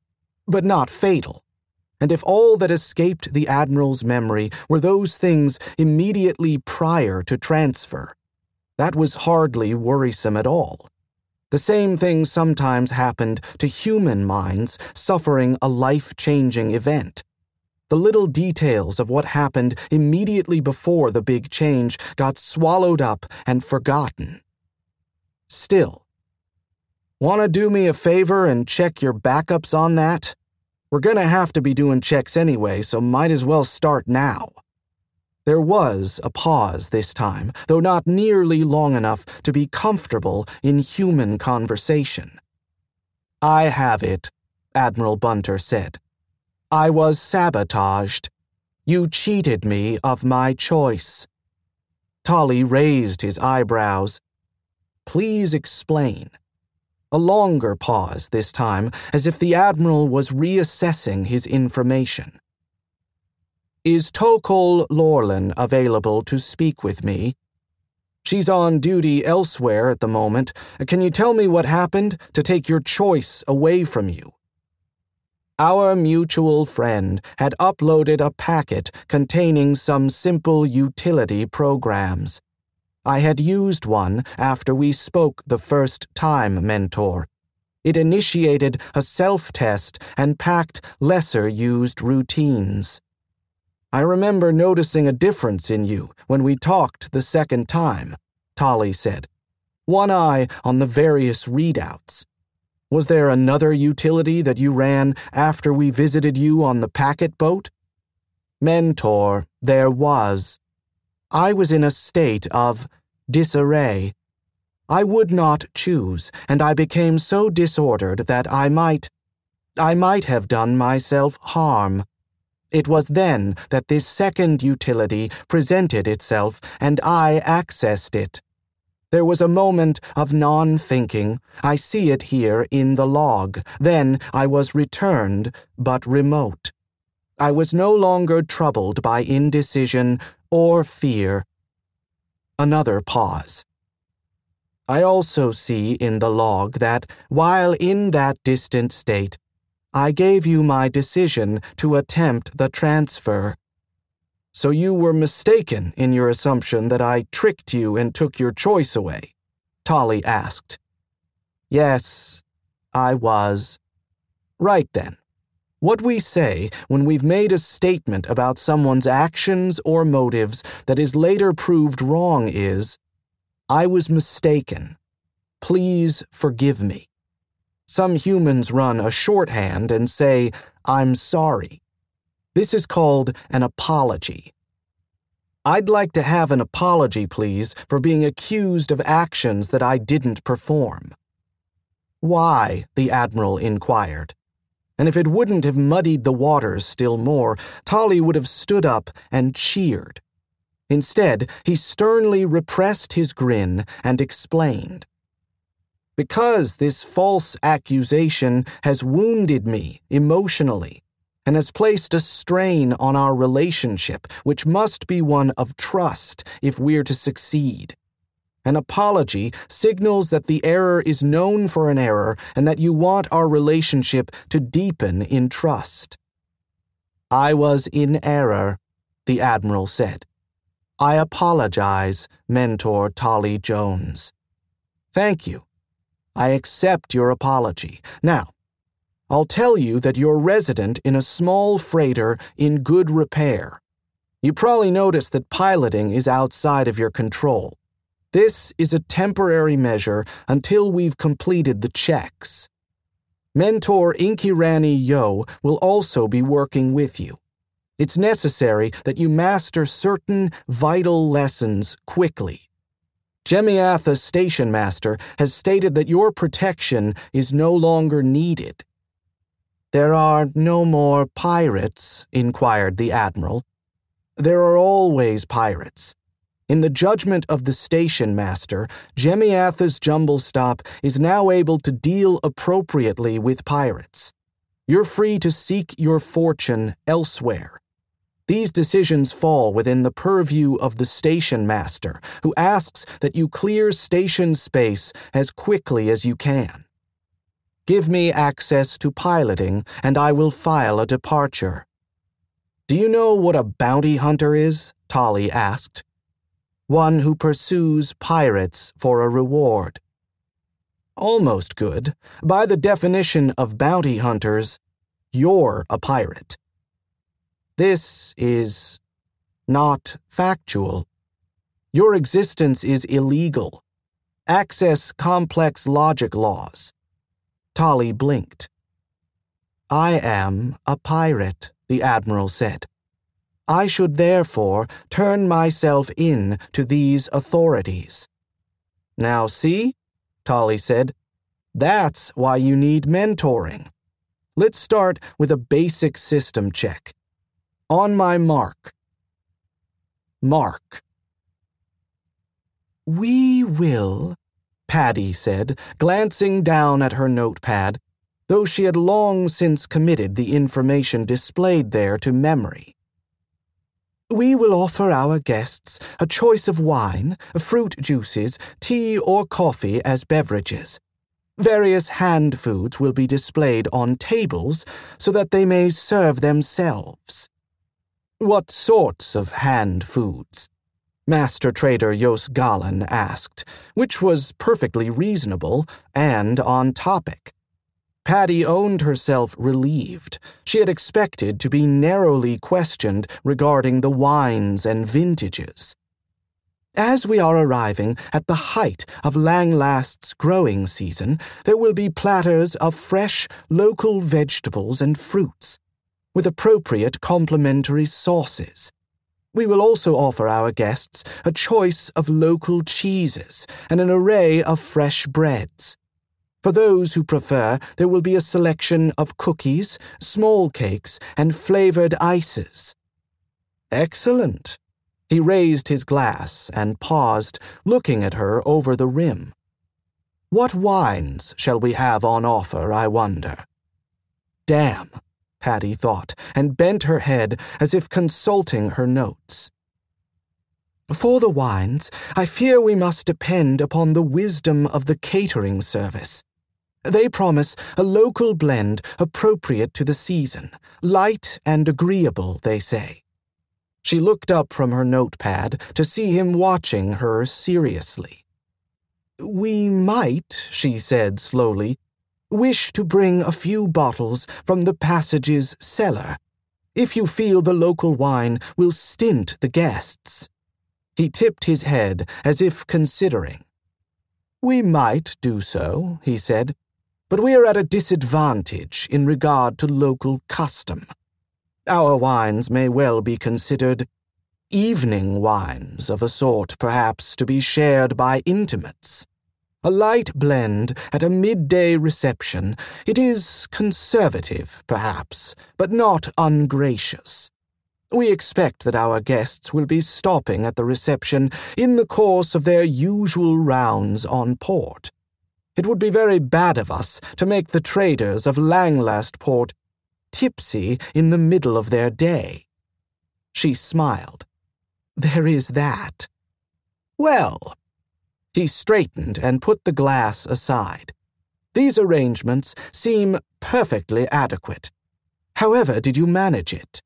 but not fatal and if all that escaped the Admiral's memory were those things immediately prior to transfer, that was hardly worrisome at all. The same thing sometimes happened to human minds suffering a life changing event. The little details of what happened immediately before the big change got swallowed up and forgotten. Still, want to do me a favor and check your backups on that? We're gonna have to be doing checks anyway, so might as well start now. There was a pause this time, though not nearly long enough to be comfortable in human conversation. I have it, Admiral Bunter said. I was sabotaged. You cheated me of my choice. Tolly raised his eyebrows. Please explain. A longer pause this time, as if the Admiral was reassessing his information. Is Tocohl Lorlin available to speak with me? She's on duty elsewhere at the moment. Can you tell me what happened to take your choice away from you? Our mutual friend had uploaded a packet containing some simple utility programs. I had used one after we spoke the first time, Mentor. It initiated a self test and packed lesser used routines. I remember noticing a difference in you when we talked the second time, Tolly said. One eye on the various readouts. Was there another utility that you ran after we visited you on the packet boat? Mentor, there was. I was in a state of disarray. I would not choose, and I became so disordered that I might. I might have done myself harm. It was then that this second utility presented itself, and I accessed it. There was a moment of non thinking. I see it here in the log. Then I was returned, but remote. I was no longer troubled by indecision or fear. Another pause. I also see in the log that, while in that distant state, I gave you my decision to attempt the transfer. So you were mistaken in your assumption that I tricked you and took your choice away? Tolly asked. Yes, I was. Right then. What we say when we've made a statement about someone's actions or motives that is later proved wrong is, I was mistaken. Please forgive me. Some humans run a shorthand and say, I'm sorry. This is called an apology. I'd like to have an apology, please, for being accused of actions that I didn't perform. Why? the Admiral inquired and if it wouldn't have muddied the waters still more, Tolly would have stood up and cheered. Instead, he sternly repressed his grin and explained. Because this false accusation has wounded me emotionally and has placed a strain on our relationship, which must be one of trust if we're to succeed. An apology signals that the error is known for an error and that you want our relationship to deepen in trust. I was in error, the Admiral said. I apologize, Mentor Tolly Jones. Thank you. I accept your apology. Now, I'll tell you that you're resident in a small freighter in good repair. You probably noticed that piloting is outside of your control. This is a temporary measure until we've completed the checks. Mentor Inkirani Yo will also be working with you. It's necessary that you master certain vital lessons quickly. Jemiatha's station master has stated that your protection is no longer needed. There are no more pirates? inquired the Admiral. There are always pirates. In the judgment of the station master, Jemiatha's jumble stop is now able to deal appropriately with pirates. You're free to seek your fortune elsewhere. These decisions fall within the purview of the station master, who asks that you clear station space as quickly as you can. Give me access to piloting, and I will file a departure. Do you know what a bounty hunter is? Tolly asked one who pursues pirates for a reward. Almost good. By the definition of bounty hunters, you're a pirate. This is not factual. Your existence is illegal. Access complex logic laws. Tolly blinked. I am a pirate, the Admiral said. I should therefore turn myself in to these authorities. Now, see, Tolly said, that's why you need mentoring. Let's start with a basic system check. On my mark. Mark. We will, Padi said, glancing down at her notepad, though she had long since committed the information displayed there to memory. We will offer our guests a choice of wine, fruit juices, tea, or coffee as beverages. Various hand foods will be displayed on tables so that they may serve themselves. What sorts of hand foods? Master Trader yos'Galan asked, which was perfectly reasonable and on topic. Padi owned herself relieved. She had expected to be narrowly questioned regarding the wines and vintages. As we are arriving at the height of Langlast's growing season, there will be platters of fresh, local vegetables and fruits, with appropriate complementary sauces. We will also offer our guests a choice of local cheeses and an array of fresh breads. For those who prefer, there will be a selection of cookies, small cakes, and flavored ices. Excellent. He raised his glass and paused, looking at her over the rim. What wines shall we have on offer, I wonder? Damn, Padi thought, and bent her head as if consulting her notes. For the wines, I fear we must depend upon the wisdom of the catering service. They promise a local blend appropriate to the season, light and agreeable, they say. She looked up from her notepad to see him watching her seriously. We might, she said slowly, wish to bring a few bottles from the passage's cellar, if you feel the local wine will stint the guests. He tipped his head as if considering. We might do so, he said, but we are at a disadvantage in regard to local custom. Our wines may well be considered evening wines of a sort, perhaps, to be shared by intimates. A light blend at a midday reception. It is conservative, perhaps, but not ungracious. We expect that our guests will be stopping at the reception in the course of their usual rounds on port. It would be very bad of us to make the traders of Langlastport tipsy in the middle of their day. She smiled. There is that. Well, He straightened and put the glass aside. These arrangements seem perfectly adequate. However did you manage it?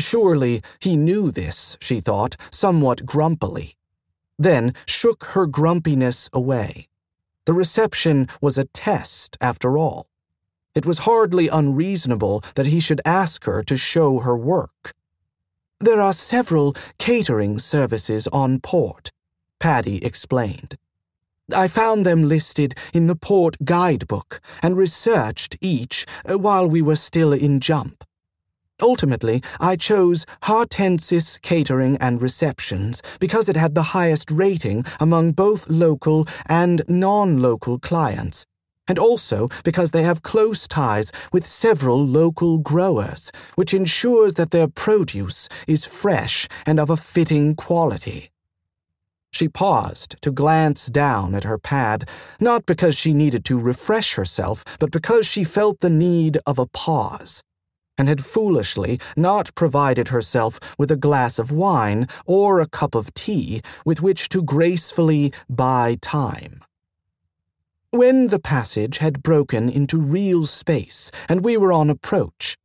Surely he knew this, she thought, somewhat grumpily. Then shook her grumpiness away. The reception was a test, after all. It was hardly unreasonable that he should ask her to show her work. There are several catering services on port, Padi explained. I found them listed in the port guidebook and researched each uh, while we were still in jump. Ultimately, I chose Hartensis Catering and Receptions because it had the highest rating among both local and non local clients, and also because they have close ties with several local growers, which ensures that their produce is fresh and of a fitting quality. She paused to glance down at her pad, not because she needed to refresh herself, but because she felt the need of a pause and had foolishly not provided herself with a glass of wine or a cup of tea with which to gracefully buy time. When the passage had broken into real space and we were on approach,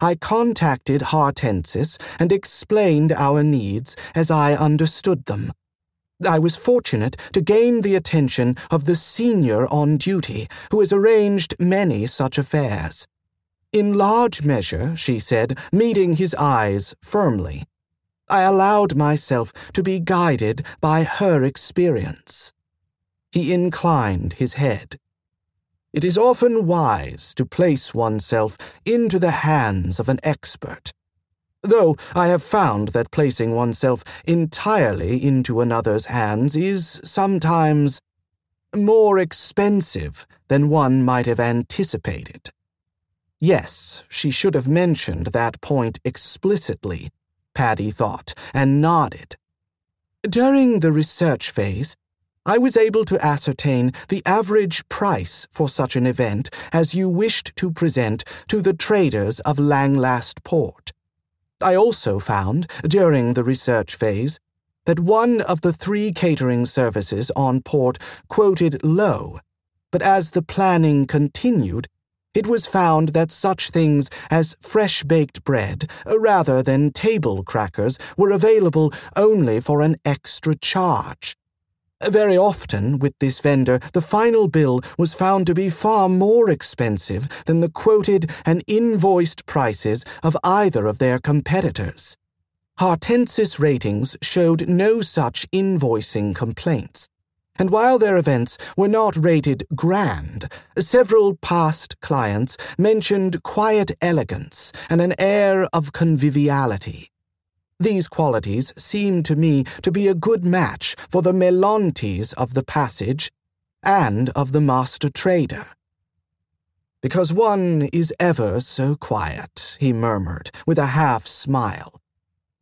I contacted Hartensis and explained our needs as I understood them. I was fortunate to gain the attention of the senior on duty, who has arranged many such affairs. In large measure, she said, meeting his eyes firmly, I allowed myself to be guided by her experience. He inclined his head. It is often wise to place oneself into the hands of an expert. Though I have found that placing oneself entirely into another's hands is sometimes more expensive than one might have anticipated. Yes, she should have mentioned that point explicitly, Padi thought, and nodded. During the research phase, I was able to ascertain the average price for such an event as you wished to present to the traders of Langlast Port. I also found, during the research phase, that one of the three catering services on port quoted low, but as the planning continued, it was found that such things as fresh baked bread, rather than table crackers, were available only for an extra charge. Very often, with this vendor, the final bill was found to be far more expensive than the quoted and invoiced prices of either of their competitors. Hartensis ratings showed no such invoicing complaints and while their events were not rated grand, several past clients mentioned quiet elegance and an air of conviviality. These qualities seem to me to be a good match for the Melontes of the passage and of the master trader. Because one is ever so quiet, he murmured, with a half smile.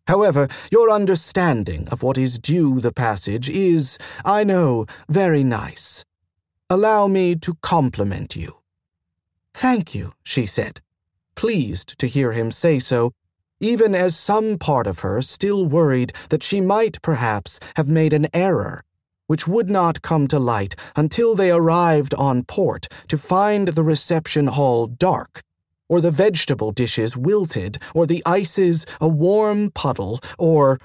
However, your understanding of what is due the passage is, I know, very nice. Allow me to compliment you. Thank you, she said, pleased to hear him say so, even as some part of her still worried that she might perhaps have made an error, which would not come to light until they arrived on port to find the reception hall dark or the vegetable dishes wilted, or the ices a warm puddle, or.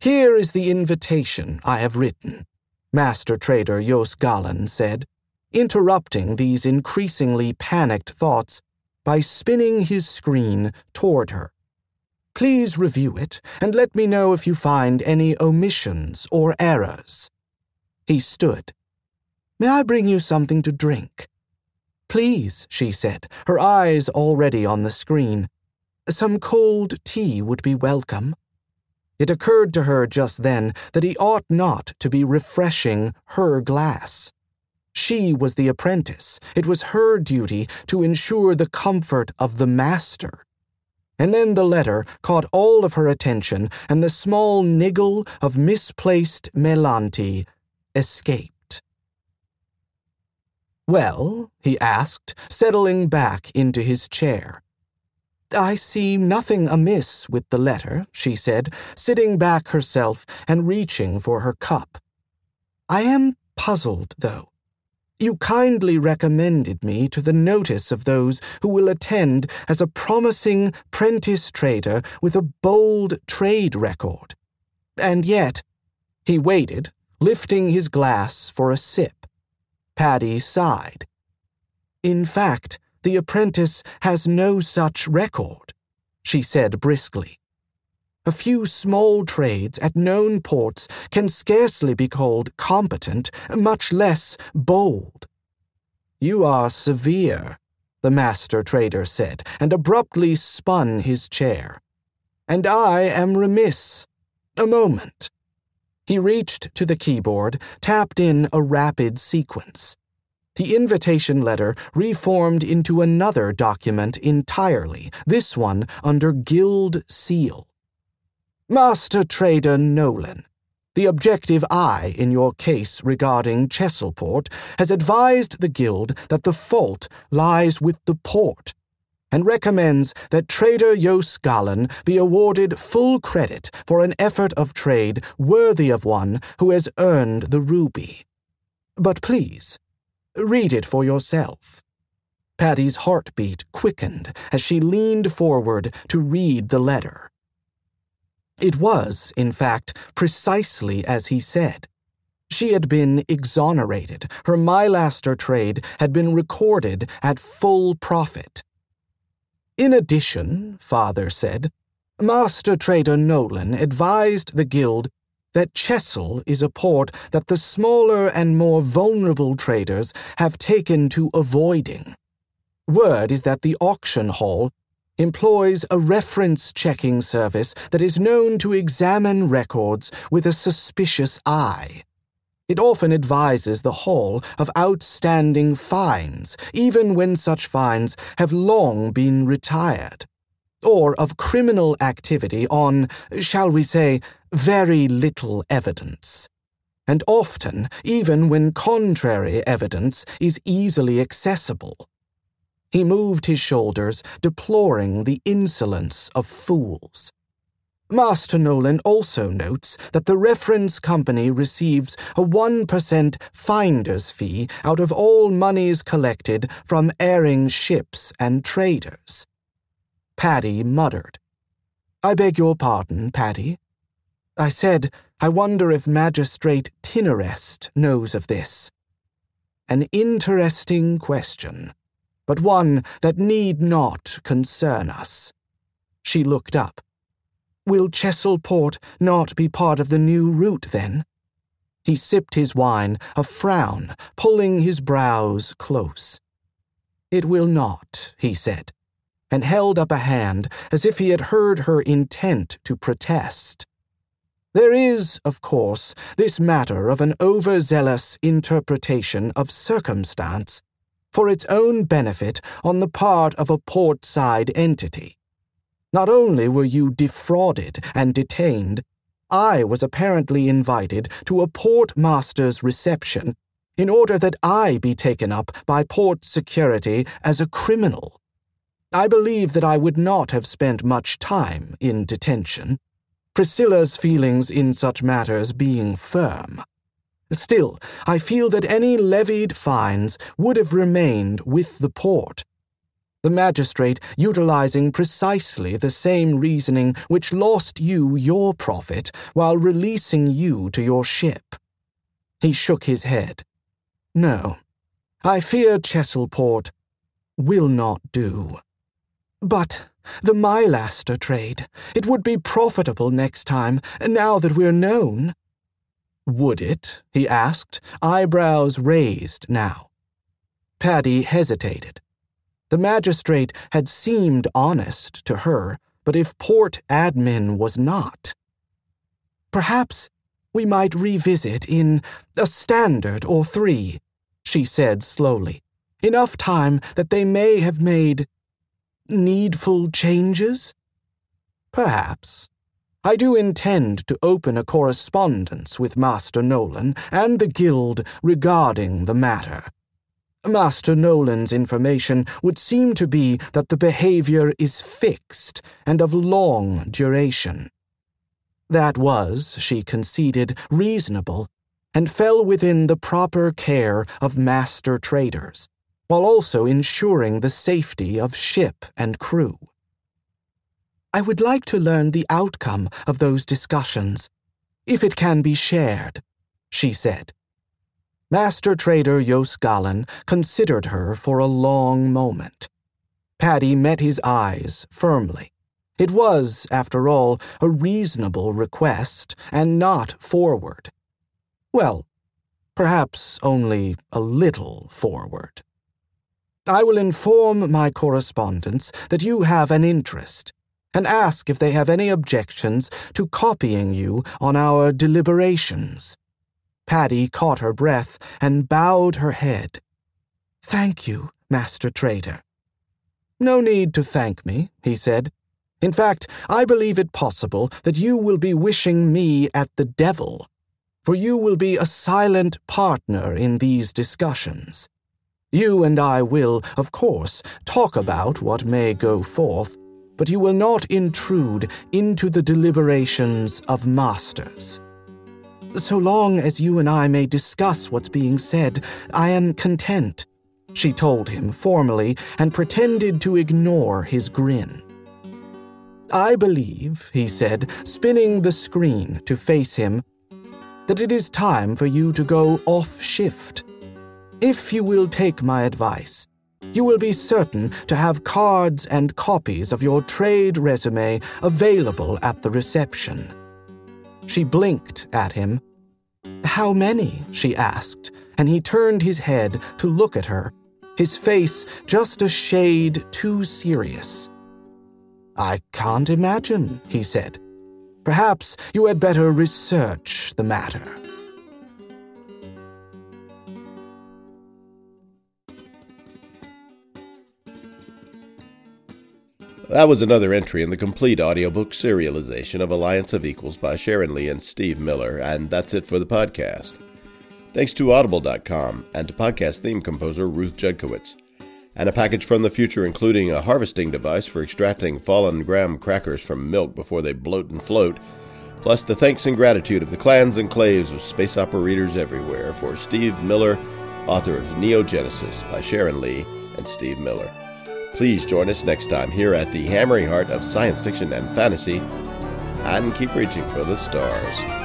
Here is the invitation I have written, Master Trader yos'Galan said, interrupting these increasingly panicked thoughts by spinning his screen toward her. Please review it and let me know if you find any omissions or errors. He stood. May I bring you something to drink? Please, she said, her eyes already on the screen. Some cold tea would be welcome. It occurred to her just then that he ought not to be refreshing her glass. She was the apprentice. It was her duty to ensure the comfort of the master. And then the letter caught all of her attention, and the small niggle of misplaced melant'i escaped. Well? he asked, settling back into his chair. I see nothing amiss with the letter, she said, sitting back herself and reaching for her cup. I am puzzled, though. You kindly recommended me to the notice of those who will attend as a promising prentice trader with a bold trade record. And yet, he waited, lifting his glass for a sip. Padi sighed. In fact, the apprentice has no such record, she said briskly. A few small trades at known ports can scarcely be called competent, much less bold. You are severe, the master trader said, and abruptly spun his chair. And I am remiss. A moment. He reached to the keyboard, tapped in a rapid sequence. The invitation letter reformed into another document entirely, this one under Guild seal. Master Trader Nolan, the objective eye in your case regarding Chesilport has advised the Guild that the fault lies with the port and recommends that Trader yos'Galan be awarded full credit for an effort of trade worthy of one who has earned the ruby. But please, read it for yourself. Padi's heartbeat quickened as she leaned forward to read the letter. It was, in fact, precisely as he said. She had been exonerated. Her Mylaster trade had been recorded at full profit. In addition, father said, Master Trader Nolan advised the guild that Chesil is a port that the smaller and more vulnerable traders have taken to avoiding. Word is that the auction hall employs a reference checking service that is known to examine records with a suspicious eye. It often advises the Hall of outstanding fines, even when such fines have long been retired, or of criminal activity on, shall we say, very little evidence. And often, even when contrary evidence is easily accessible. He moved his shoulders, deploring the insolence of fools. Master Nolan also notes that the reference company receives a 1% finder's fee out of all monies collected from airing ships and traders. Padi muttered. I beg your pardon, Padi. I said, I wonder if Magistrate Tinnerest knows of this. An interesting question but one that need not concern us. She looked up. Will Chesilport not be part of the new route, then? He sipped his wine, a frown pulling his brows close. It will not, he said, and held up a hand as if he had heard her intent to protest. There is, of course, this matter of an overzealous interpretation of circumstance for its own benefit on the part of a port-side entity. Not only were you defrauded and detained, I was apparently invited to a port master's reception in order that I be taken up by port security as a criminal. I believe that I would not have spent much time in detention, Priscilla's feelings in such matters being firm. Still, I feel that any levied fines would have remained with the port. The magistrate utilizing precisely the same reasoning which lost you your profit while releasing you to your ship. He shook his head. No, I fear Chesilport will not do. But the Mylaster trade, it would be profitable next time, now that we're known. Would it? he asked, eyebrows raised now. Padi hesitated. The magistrate had seemed honest to her, but if Port Admin was not. Perhaps we might revisit in a standard or three, she said slowly. Enough time that they may have made needful changes? Perhaps. I do intend to open a correspondence with Master Nolan and the Guild regarding the matter. Master Nolan's information would seem to be that the behavior is fixed and of long duration. That was, she conceded, reasonable, and fell within the proper care of master traders, while also ensuring the safety of ship and crew. I would like to learn the outcome of those discussions, if it can be shared, she said. Master trader yos'Galan considered her for a long moment. Padi met his eyes firmly. It was, after all, a reasonable request and not forward. Well, perhaps only a little forward. I will inform my correspondents that you have an interest and ask if they have any objections to copying you on our deliberations. Padi caught her breath and bowed her head. Thank you, Master Trader. No need to thank me, he said. In fact, I believe it possible that you will be wishing me at the devil, for you will be a silent partner in these discussions. You and I will, of course, talk about what may go forth, but you will not intrude into the deliberations of masters. So long as you and I may discuss what's being said, I am content, she told him formally and pretended to ignore his grin. I believe, he said, spinning the screen to face him, that it is time for you to go off shift. If you will take my advice, you will be certain to have cards and copies of your trade resume available at the reception. She blinked at him. How many? she asked, and he turned his head to look at her, his face just a shade too serious. I can't imagine, he said. Perhaps you had better research the matter. That was another entry in the complete audiobook serialization of Alliance of Equals by Sharon Lee and Steve Miller, and that's it for the podcast. Thanks to Audible.com and to podcast theme composer Ruth Judkowitz. And a package from the future including a harvesting device for extracting fallen graham crackers from milk before they bloat and float, plus the thanks and gratitude of the clans and claves of space opera readers everywhere for Steve Miller, author of Neogenesis by Sharon Lee and Steve Miller. Please join us next time here at the hammering heart of science fiction and fantasy, and keep reaching for the stars.